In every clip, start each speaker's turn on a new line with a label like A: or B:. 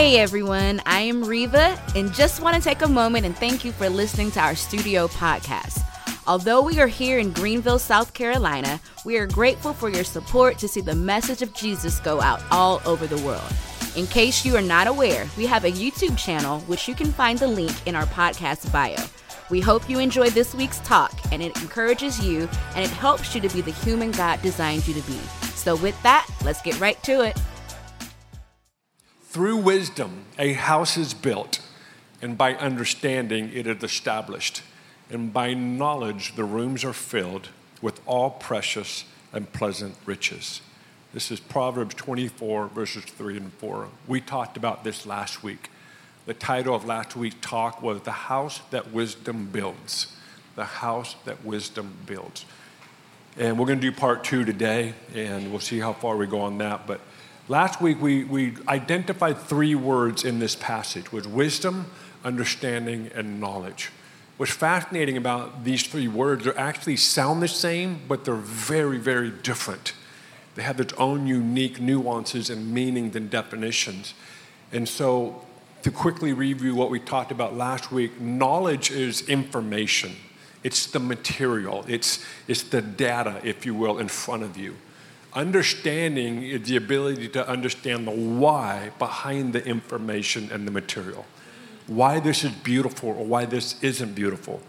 A: Hey everyone, I am Reva and just want to take a moment and thank you for listening to our studio podcast. Although we are here in Greenville, South Carolina, we are grateful for your support to see the message of Jesus go out all over the world. In case you are not aware, we have a YouTube channel which you can find the link in our podcast bio. We hope you enjoy this week's talk and it encourages you and it helps you to be the human God designed you to be. So, with that, let's get right to it.
B: Through wisdom, a house is built, and by understanding, it is established. And by knowledge, the rooms are filled with all precious and pleasant riches. This is Proverbs 24, verses 3 and 4. We talked about this last week. The title of last week's talk was The House That Wisdom Builds. The House That Wisdom Builds. And we're going to do part two today, and we'll see how far we go on that. But last week we, we identified three words in this passage was wisdom, understanding, and knowledge. What's fascinating about these three words, they actually sound the same, but they're very, very different. They have their own unique nuances and meanings and definitions. And so to quickly review what we talked about last week, knowledge is information. It's the material, it's, it's the data, if you will, in front of you. Understanding is the ability to understand the why behind the information and the material. Why this is beautiful or why this isn't beautiful.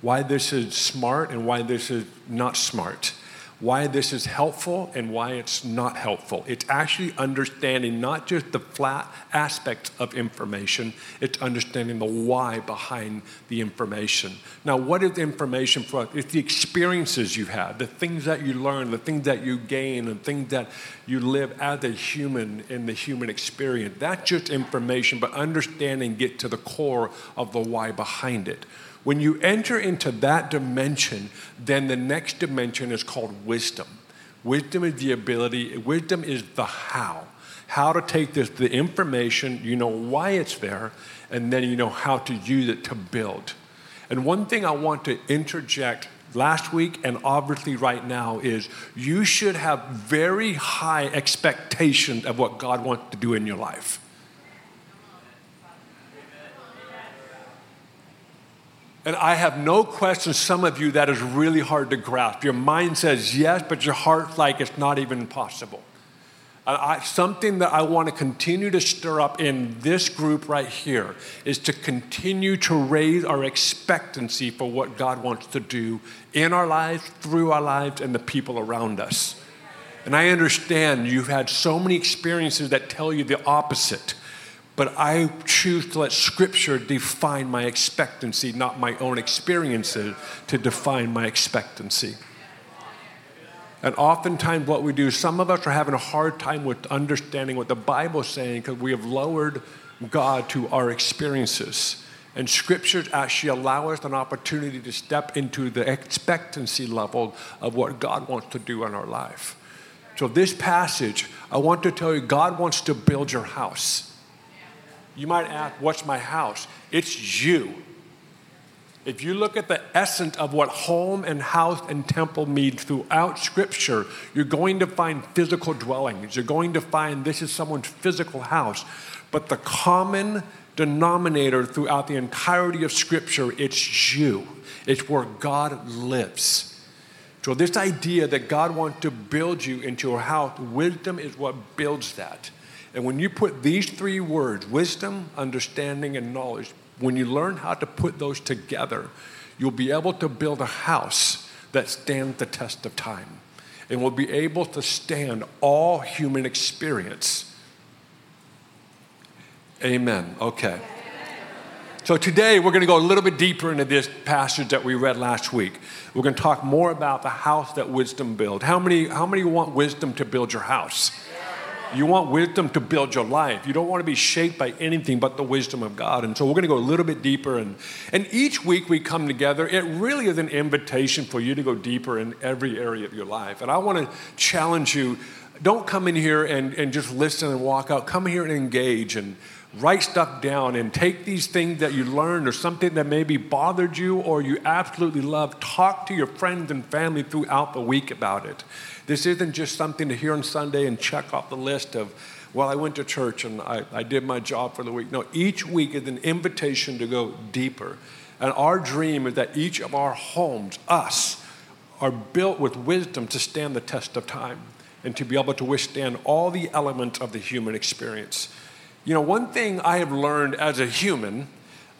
B: Why this is smart and why this is not smart why this is helpful and why it's not helpful. It's actually understanding not just the flat aspects of information, it's understanding the why behind the information. Now, what is information for us? It's the experiences you've the things that you learn, the things that you gain, and things that you live as a human in the human experience. That's just information, but understanding get to the core of the why behind it. When you enter into that dimension, then the next dimension is called wisdom. Wisdom is the ability, wisdom is the how. How to take this, the information, you know why it's there, and then you know how to use it to build. And one thing I want to interject last week and obviously right now is you should have very high expectations of what God wants to do in your life. And I have no question, some of you, that is really hard to grasp. Your mind says yes, but your heart's like it's not even possible. I, something that I want to continue to stir up in this group right here is to continue to raise our expectancy for what God wants to do in our lives, through our lives, and the people around us. And I understand you've had so many experiences that tell you the opposite. But I choose to let Scripture define my expectancy, not my own experiences to define my expectancy. And oftentimes, what we do, some of us are having a hard time with understanding what the Bible is saying because we have lowered God to our experiences. And scriptures actually allow us an opportunity to step into the expectancy level of what God wants to do in our life. So, this passage, I want to tell you, God wants to build your house. You might ask, What's my house? It's you. If you look at the essence of what home and house and temple mean throughout Scripture, you're going to find physical dwellings. You're going to find this is someone's physical house. But the common denominator throughout the entirety of Scripture, it's you. It's where God lives. So, this idea that God wants to build you into a house, wisdom is what builds that. And when you put these three words, wisdom, understanding, and knowledge, when you learn how to put those together, you'll be able to build a house that stands the test of time and will be able to stand all human experience. Amen. Okay. So today we're going to go a little bit deeper into this passage that we read last week. We're going to talk more about the house that wisdom builds. How many, how many want wisdom to build your house? You want wisdom to build your life. You don't want to be shaped by anything but the wisdom of God. And so we're going to go a little bit deeper. And, and each week we come together, it really is an invitation for you to go deeper in every area of your life. And I want to challenge you don't come in here and, and just listen and walk out. Come here and engage and write stuff down and take these things that you learned or something that maybe bothered you or you absolutely love. Talk to your friends and family throughout the week about it. This isn't just something to hear on Sunday and check off the list of well, I went to church and I, I did my job for the week. No, each week is an invitation to go deeper. And our dream is that each of our homes, us, are built with wisdom to stand the test of time and to be able to withstand all the elements of the human experience. You know, one thing I have learned as a human,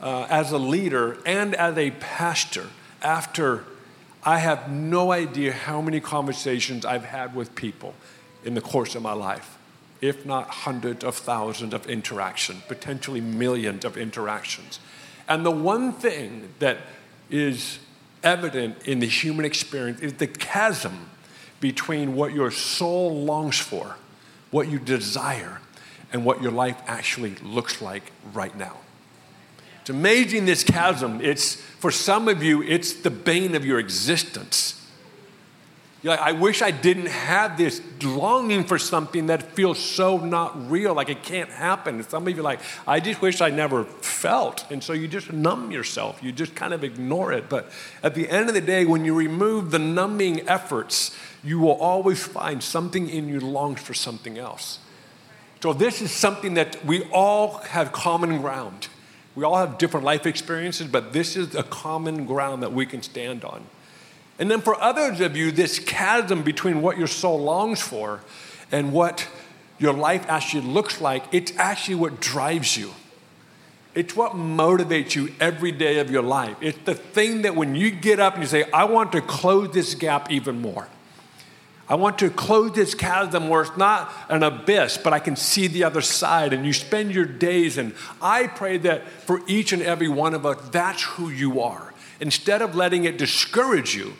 B: uh, as a leader, and as a pastor, after I have no idea how many conversations I've had with people in the course of my life, if not hundreds of thousands of interactions, potentially millions of interactions. And the one thing that is evident in the human experience is the chasm between what your soul longs for, what you desire, and what your life actually looks like right now. It's amazing this chasm. It's for some of you, it's the bane of your existence. You're like, I wish I didn't have this longing for something that feels so not real, like it can't happen. And some of you are like, I just wish I never felt. And so you just numb yourself. You just kind of ignore it. But at the end of the day, when you remove the numbing efforts, you will always find something in you longs for something else. So this is something that we all have common ground. We all have different life experiences, but this is a common ground that we can stand on. And then for others of you, this chasm between what your soul longs for and what your life actually looks like, it's actually what drives you. It's what motivates you every day of your life. It's the thing that when you get up and you say, I want to close this gap even more. I want to close this chasm where it's not an abyss, but I can see the other side. And you spend your days, and I pray that for each and every one of us, that's who you are. Instead of letting it discourage you,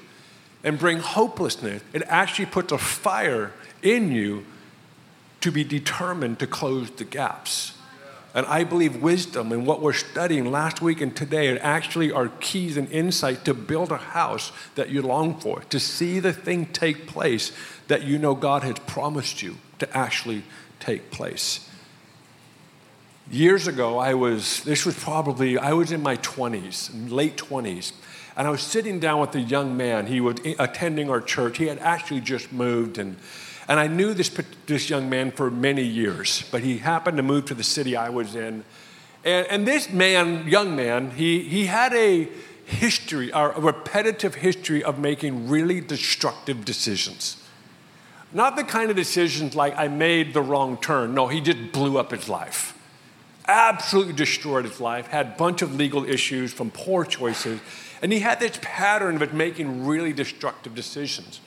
B: and bring hopelessness. It actually puts a fire in you to be determined to close the gaps. And I believe wisdom and what we're studying last week and today are actually are keys and insight to build a house that you long for, to see the thing take place that you know God has promised you to actually take place. Years ago, I was, this was probably, I was in my 20s, late 20s, and I was sitting down with a young man. He was attending our church. He had actually just moved, and, and I knew this, this young man for many years, but he happened to move to the city I was in. And, and this man, young man, he, he had a history, a repetitive history of making really destructive decisions. Not the kind of decisions like I made the wrong turn. No, he just blew up his life. Absolutely destroyed his life, had a bunch of legal issues from poor choices. And he had this pattern of making really destructive decisions.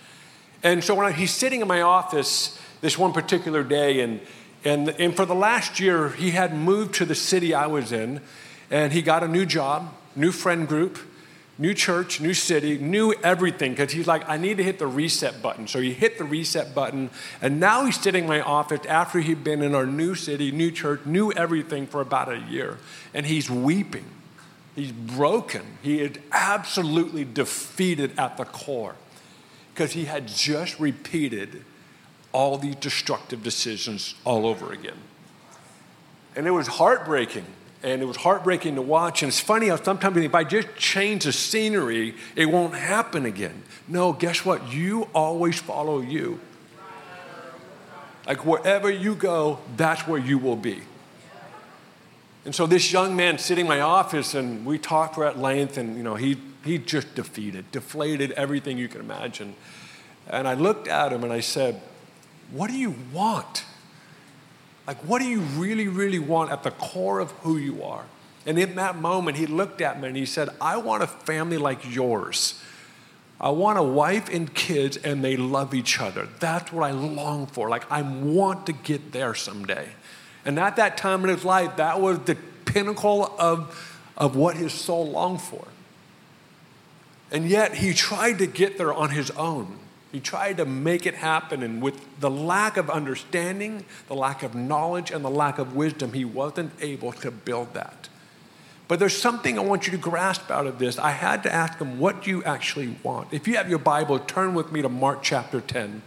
B: And so when I, he's sitting in my office this one particular day, and, and, and for the last year, he had moved to the city I was in, and he got a new job, new friend group, new church, new city, new everything, because he's like, I need to hit the reset button. So he hit the reset button, and now he's sitting in my office after he'd been in our new city, new church, new everything for about a year, and he's weeping He's broken. He is absolutely defeated at the core because he had just repeated all these destructive decisions all over again. And it was heartbreaking. And it was heartbreaking to watch. And it's funny how sometimes if I just change the scenery, it won't happen again. No, guess what? You always follow you. Like wherever you go, that's where you will be. And so this young man sitting in my office, and we talked for at length, and you know, he, he just defeated, deflated everything you can imagine. And I looked at him and I said, What do you want? Like, what do you really, really want at the core of who you are? And in that moment, he looked at me and he said, I want a family like yours. I want a wife and kids, and they love each other. That's what I long for. Like, I want to get there someday. And at that time in his life, that was the pinnacle of, of what his soul longed for. And yet, he tried to get there on his own. He tried to make it happen, and with the lack of understanding, the lack of knowledge, and the lack of wisdom, he wasn't able to build that. But there's something I want you to grasp out of this. I had to ask him, What do you actually want? If you have your Bible, turn with me to Mark chapter 10.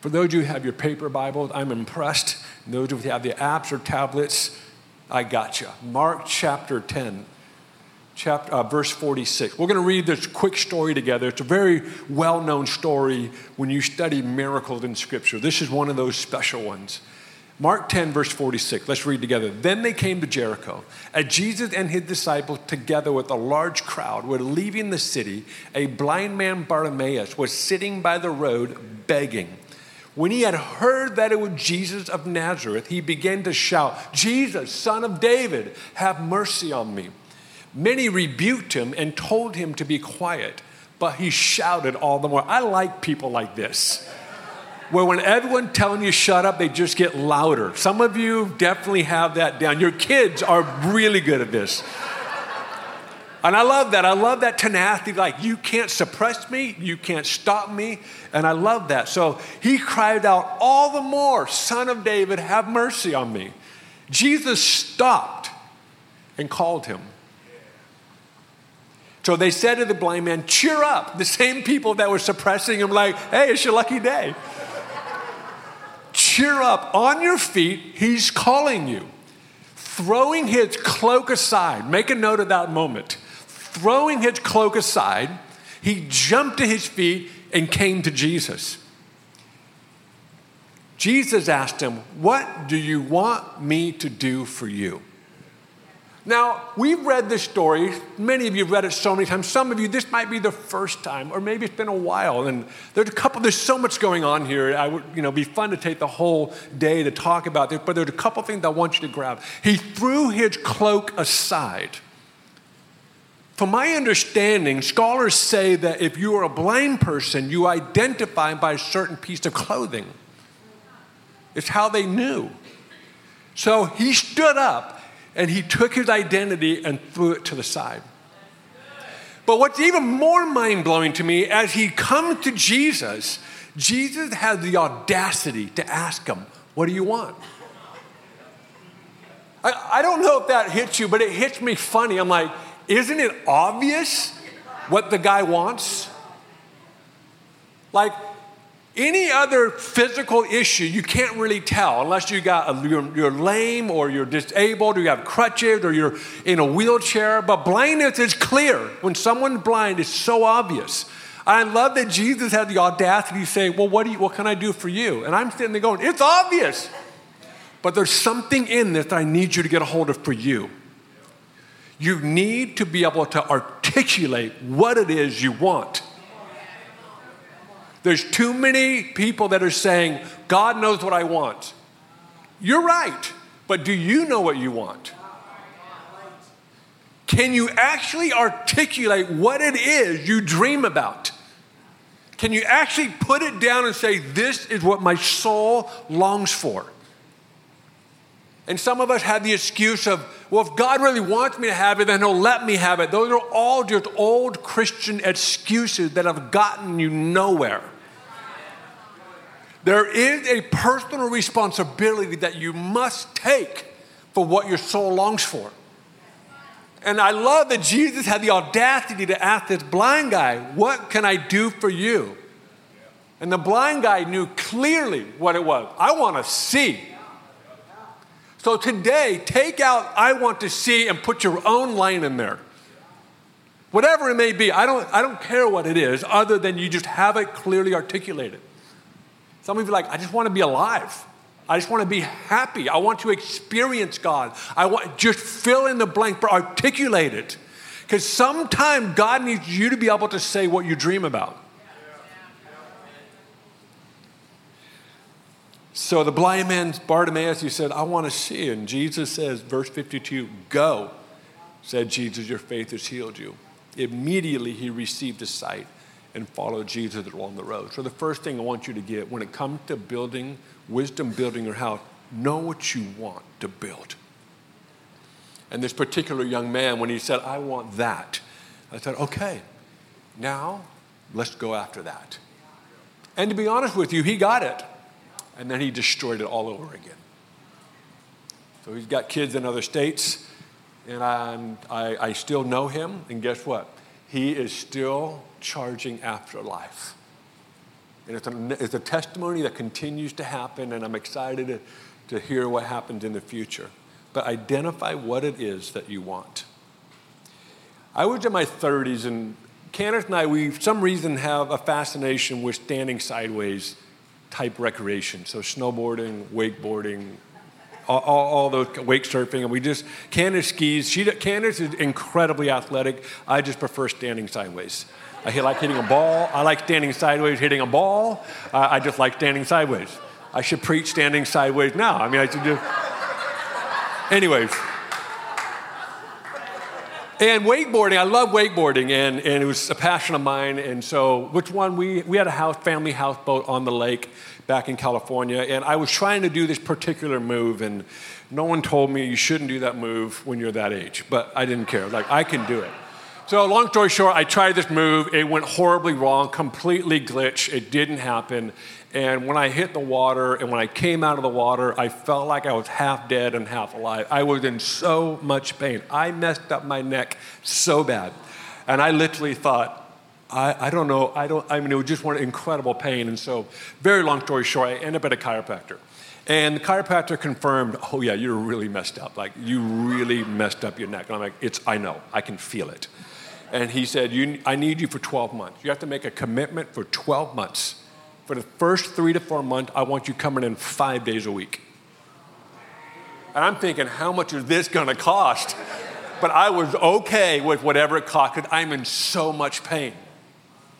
B: For those of you who have your paper Bibles, I'm impressed. And those of you who have the apps or tablets, I got you. Mark chapter 10, chapter, uh, verse 46. We're going to read this quick story together. It's a very well known story when you study miracles in Scripture. This is one of those special ones. Mark 10, verse 46. Let's read together. Then they came to Jericho. As Jesus and his disciples, together with a large crowd, were leaving the city, a blind man, Bartimaeus, was sitting by the road begging. When he had heard that it was Jesus of Nazareth, he began to shout, Jesus, son of David, have mercy on me. Many rebuked him and told him to be quiet, but he shouted all the more. I like people like this where when everyone telling you shut up, they just get louder. Some of you definitely have that down. Your kids are really good at this. And I love that. I love that tenacity. Like, you can't suppress me, you can't stop me. And I love that. So he cried out all the more, Son of David, have mercy on me. Jesus stopped and called him. So they said to the blind man, Cheer up. The same people that were suppressing him, like, Hey, it's your lucky day cheer up on your feet. He's calling you. Throwing his cloak aside, make a note of that moment. Throwing his cloak aside, he jumped to his feet and came to Jesus. Jesus asked him, What do you want me to do for you? Now, we've read this story. Many of you have read it so many times. Some of you, this might be the first time, or maybe it's been a while. And there's a couple, there's so much going on here. I would, you know, be fun to take the whole day to talk about this, but there's a couple things I want you to grab. He threw his cloak aside. From my understanding, scholars say that if you are a blind person, you identify by a certain piece of clothing. It's how they knew. So he stood up and he took his identity and threw it to the side. But what's even more mind blowing to me, as he comes to Jesus, Jesus has the audacity to ask him, What do you want? I, I don't know if that hits you, but it hits me funny. I'm like, Isn't it obvious what the guy wants? Like, any other physical issue, you can't really tell unless you got a, you're, you're, lame or you're disabled or you have crutches or you're in a wheelchair. But blindness is clear. When someone's blind, it's so obvious. I love that Jesus had the audacity to say, Well, what, do you, what can I do for you? And I'm sitting there going, It's obvious. But there's something in this I need you to get a hold of for you. You need to be able to articulate what it is you want. There's too many people that are saying, God knows what I want. You're right, but do you know what you want? Can you actually articulate what it is you dream about? Can you actually put it down and say, This is what my soul longs for? And some of us have the excuse of, well, if God really wants me to have it, then He'll let me have it. Those are all just old Christian excuses that have gotten you nowhere. There is a personal responsibility that you must take for what your soul longs for. And I love that Jesus had the audacity to ask this blind guy, What can I do for you? And the blind guy knew clearly what it was I want to see. So today, take out I want to see and put your own line in there. Whatever it may be, I don't, I don't care what it is, other than you just have it clearly articulated. Some of you are like, I just want to be alive. I just want to be happy. I want to experience God. I want just fill in the blank, but articulate it. Because sometimes God needs you to be able to say what you dream about. So the blind man, Bartimaeus, he said, I want to see. And Jesus says, verse 52, go, said Jesus, your faith has healed you. Immediately he received his sight and followed Jesus along the road. So, the first thing I want you to get when it comes to building, wisdom building your house, know what you want to build. And this particular young man, when he said, I want that, I said, okay, now let's go after that. And to be honest with you, he got it. And then he destroyed it all over again. So he's got kids in other states, and I, I still know him. And guess what? He is still charging after life. And it's a, it's a testimony that continues to happen, and I'm excited to, to hear what happens in the future. But identify what it is that you want. I was in my 30s, and Candace and I, we, for some reason, have a fascination with standing sideways type recreation. So, snowboarding, wakeboarding, all, all, all those wake surfing, and we just, Candace skis. She, Candace is incredibly athletic. I just prefer standing sideways. I like hitting a ball. I like standing sideways hitting a ball. I just like standing sideways. I should preach standing sideways now. I mean, I should do. Anyways. And wakeboarding, I love wakeboarding, and, and it was a passion of mine. And so, which one? We, we had a house, family houseboat on the lake back in California, and I was trying to do this particular move, and no one told me you shouldn't do that move when you're that age, but I didn't care. Like, I can do it. So, long story short, I tried this move. It went horribly wrong, completely glitch. It didn't happen. And when I hit the water and when I came out of the water, I felt like I was half dead and half alive. I was in so much pain. I messed up my neck so bad. And I literally thought, I, I don't know, I don't, I mean, it was just one incredible pain. And so, very long story short, I ended up at a chiropractor. And the chiropractor confirmed, oh yeah, you're really messed up. Like, you really messed up your neck. And I'm like, it's, I know, I can feel it. And he said, I need you for 12 months. You have to make a commitment for 12 months for the first three to four months, I want you coming in five days a week. And I'm thinking, how much is this gonna cost? But I was okay with whatever it cost because I'm in so much pain.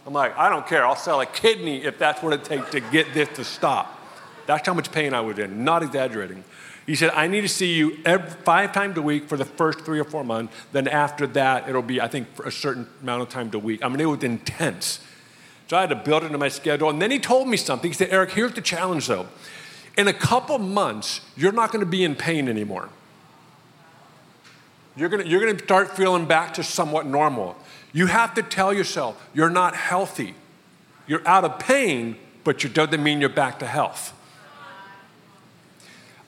B: I'm like, I don't care. I'll sell a kidney if that's what it takes to get this to stop. That's how much pain I was in, not exaggerating. He said, I need to see you every, five times a week for the first three or four months. Then after that, it'll be, I think, a certain amount of time a week. I mean, it was intense. So I had to build it into my schedule. And then he told me something. He said, Eric, here's the challenge though. In a couple months, you're not going to be in pain anymore. You're going, you're to start feeling back to somewhat normal. You have to tell yourself you're not healthy. You're out of pain, but it doesn't mean you're back to health.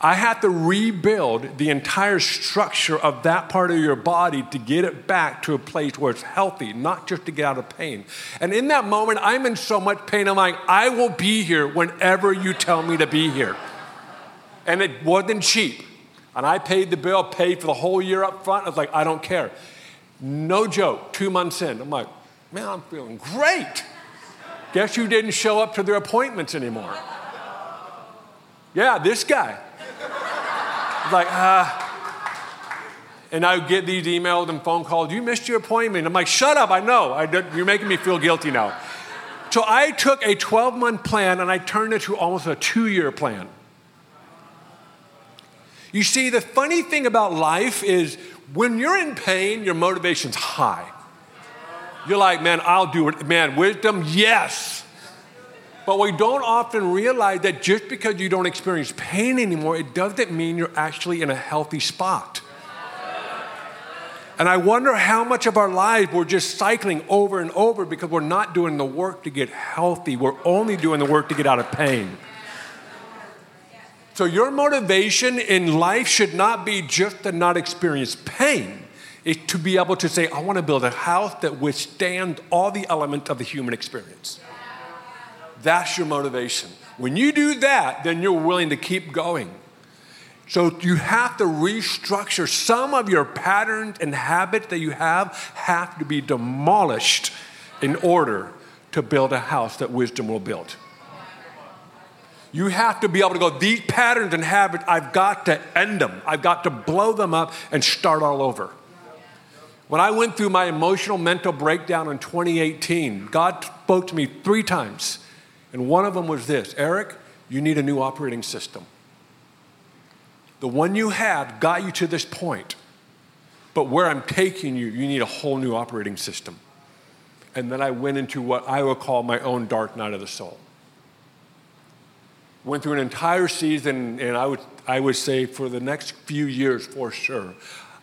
B: I have to rebuild the entire structure of that part of your body to get it back to a place where it's healthy, not just to get out of pain. And in that moment, I'm in so much pain. I'm like, I will be here whenever you tell me to be here. And it wasn't cheap. And I paid the bill, paid for the whole year up front. I was like, I don't care. No joke, two months in, I'm like, man, I'm feeling great. Guess you didn't show up to their appointments anymore. Yeah, this guy like, ah. And I would get these emails and phone calls. You missed your appointment. I'm like, shut up. I know. I you're making me feel guilty now. So I took a 12 month plan and I turned it to almost a two year plan. You see, the funny thing about life is when you're in pain, your motivation's high. You're like, man, I'll do it. Man, wisdom, yes. But we don't often realize that just because you don't experience pain anymore, it doesn't mean you're actually in a healthy spot. And I wonder how much of our lives we're just cycling over and over because we're not doing the work to get healthy. We're only doing the work to get out of pain. So, your motivation in life should not be just to not experience pain. It's to be able to say, I want to build a house that withstands all the elements of the human experience. That's your motivation. When you do that, then you're willing to keep going. So you have to restructure some of your patterns and habits that you have have to be demolished in order to build a house that wisdom will build. You have to be able to go, these patterns and habits, I've got to end them. I've got to blow them up and start all over. When I went through my emotional mental breakdown in 2018, God spoke to me three times. And one of them was this Eric, you need a new operating system. The one you had got you to this point, but where I'm taking you, you need a whole new operating system. And then I went into what I would call my own dark night of the soul. Went through an entire season, and I would, I would say for the next few years for sure,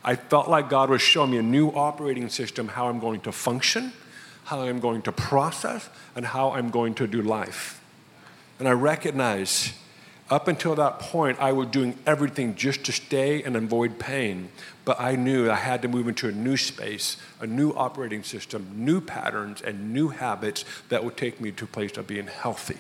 B: I felt like God was showing me a new operating system, how I'm going to function how I'm going to process, and how I'm going to do life. And I recognize up until that point, I was doing everything just to stay and avoid pain. But I knew I had to move into a new space, a new operating system, new patterns, and new habits that would take me to a place of being healthy.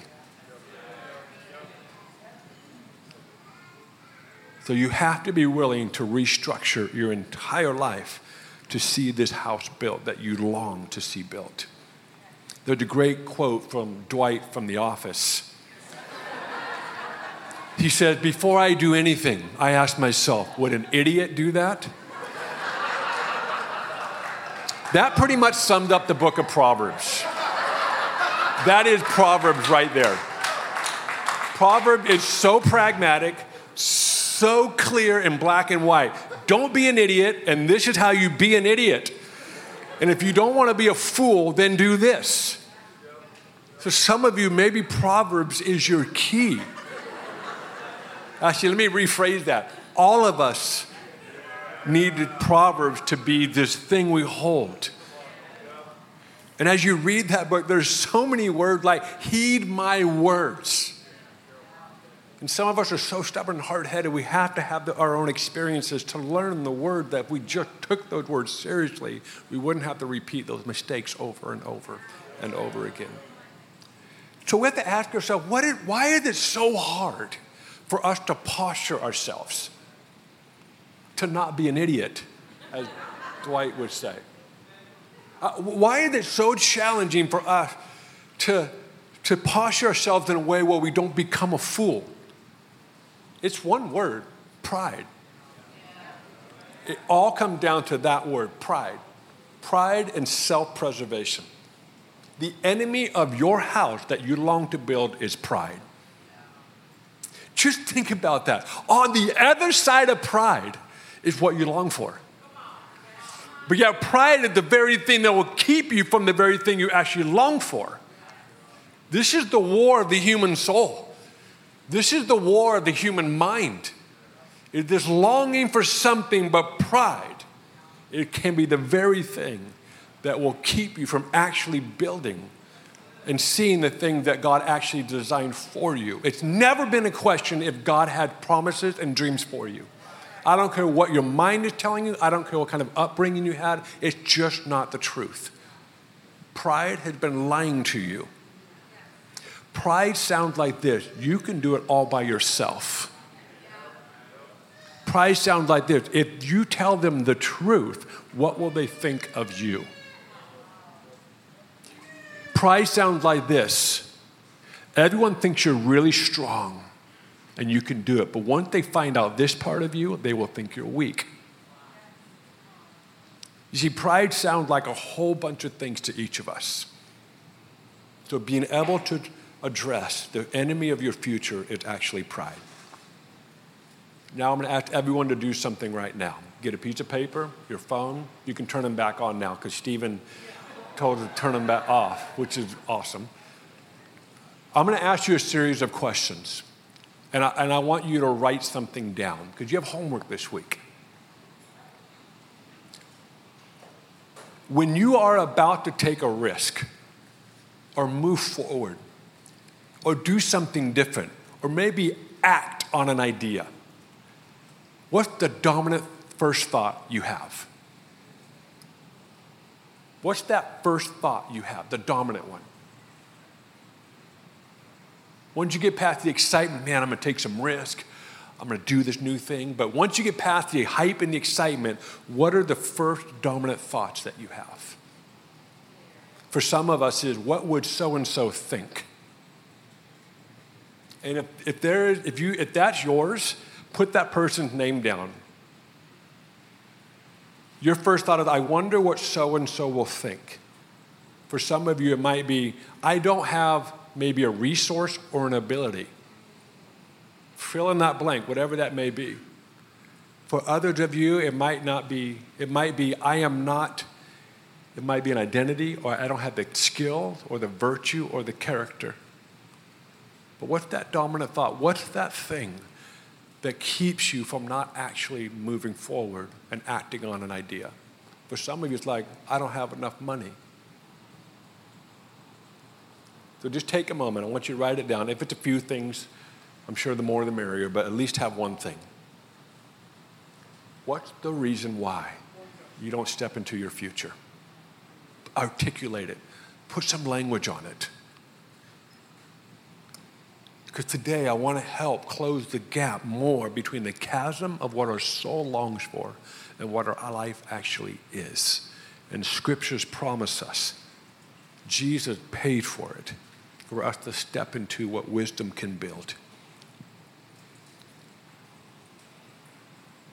B: So you have to be willing to restructure your entire life to see this house built that you long to see built. There's a great quote from Dwight from The Office. He says, Before I do anything, I ask myself, would an idiot do that? that pretty much summed up the book of Proverbs. That is Proverbs right there. Proverb is so pragmatic, so clear in black and white. Don't be an idiot, and this is how you be an idiot. And if you don't want to be a fool, then do this. So, some of you, maybe Proverbs is your key. Actually, let me rephrase that. All of us needed Proverbs to be this thing we hold. And as you read that book, there's so many words like, heed my words. And some of us are so stubborn and hard headed, we have to have the, our own experiences to learn the word that if we just took those words seriously, we wouldn't have to repeat those mistakes over and over and over again. So we have to ask ourselves, what is, why is it so hard for us to posture ourselves to not be an idiot, as Dwight would say? Uh, why is it so challenging for us to, to posture ourselves in a way where we don't become a fool? It's one word pride. It all comes down to that word pride. Pride and self preservation. The enemy of your house that you long to build is pride. Just think about that. On the other side of pride is what you long for. But yet, pride is the very thing that will keep you from the very thing you actually long for. This is the war of the human soul. This is the war of the human mind. It is this longing for something but pride. It can be the very thing that will keep you from actually building and seeing the thing that God actually designed for you. It's never been a question if God had promises and dreams for you. I don't care what your mind is telling you, I don't care what kind of upbringing you had, it's just not the truth. Pride has been lying to you. Pride sounds like this you can do it all by yourself. Pride sounds like this if you tell them the truth, what will they think of you? Pride sounds like this everyone thinks you're really strong and you can do it, but once they find out this part of you, they will think you're weak. You see, pride sounds like a whole bunch of things to each of us. So being able to address, the enemy of your future is actually pride. Now I'm going to ask everyone to do something right now. Get a piece of paper, your phone. You can turn them back on now because Stephen told to turn them back off, which is awesome. I'm going to ask you a series of questions. And I, and I want you to write something down because you have homework this week. When you are about to take a risk or move forward, or do something different, or maybe act on an idea, what's the dominant first thought you have? What's that first thought you have, the dominant one? Once you get past the excitement, man, I'm gonna take some risk, I'm gonna do this new thing. But once you get past the hype and the excitement, what are the first dominant thoughts that you have? For some of us, is what would so and so think? And if, if, there is, if, you, if that's yours, put that person's name down. Your first thought is, I wonder what so and so will think. For some of you, it might be, I don't have maybe a resource or an ability. Fill in that blank, whatever that may be. For others of you, it might not be, it might be, I am not, it might be an identity, or I don't have the skill, or the virtue, or the character. But what's that dominant thought? What's that thing that keeps you from not actually moving forward and acting on an idea? For some of you, it's like, I don't have enough money. So just take a moment. I want you to write it down. If it's a few things, I'm sure the more the merrier, but at least have one thing. What's the reason why you don't step into your future? Articulate it, put some language on it. Because today I want to help close the gap more between the chasm of what our soul longs for and what our life actually is. And scriptures promise us Jesus paid for it for us to step into what wisdom can build.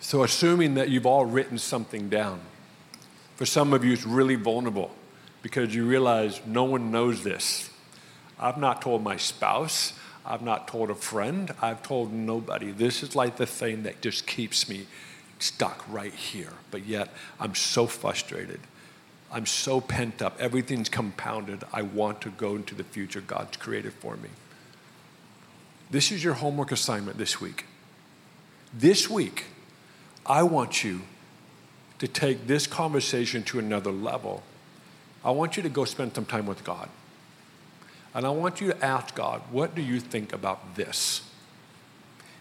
B: So, assuming that you've all written something down, for some of you, it's really vulnerable because you realize no one knows this. I've not told my spouse, I've not told a friend, I've told nobody. This is like the thing that just keeps me stuck right here. But yet, I'm so frustrated. I'm so pent up. Everything's compounded. I want to go into the future God's created for me. This is your homework assignment this week. This week, I want you to take this conversation to another level. I want you to go spend some time with God. And I want you to ask God, what do you think about this?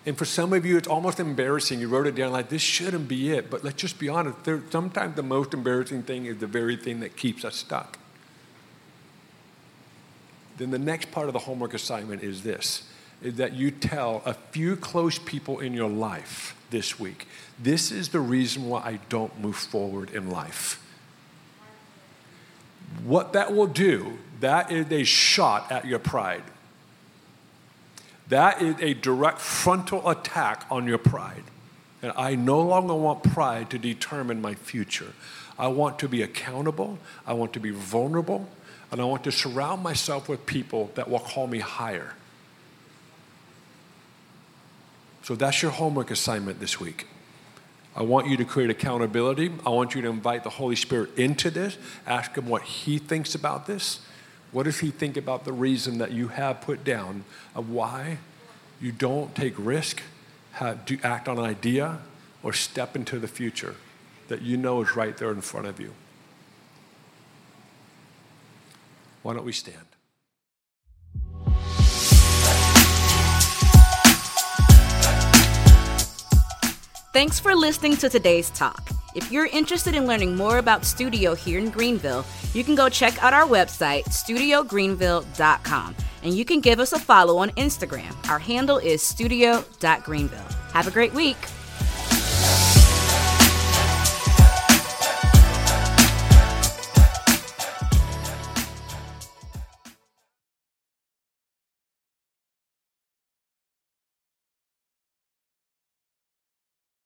B: And for some of you, it's almost embarrassing. You wrote it down like, this shouldn't be it. But let's just be honest. There, sometimes the most embarrassing thing is the very thing that keeps us stuck. Then the next part of the homework assignment is this is that you tell a few close people in your life this week, this is the reason why I don't move forward in life. What that will do, that is a shot at your pride. That is a direct frontal attack on your pride. And I no longer want pride to determine my future. I want to be accountable, I want to be vulnerable, and I want to surround myself with people that will call me higher. So that's your homework assignment this week. I want you to create accountability. I want you to invite the Holy Spirit into this, ask Him what He thinks about this. What does he think about the reason that you have put down of why you don't take risk, have, do, act on an idea, or step into the future that you know is right there in front of you? Why don't we stand?
A: Thanks for listening to today's talk. If you're interested in learning more about Studio here in Greenville, you can go check out our website, studiogreenville.com, and you can give us a follow on Instagram. Our handle is studio.greenville. Have a great week.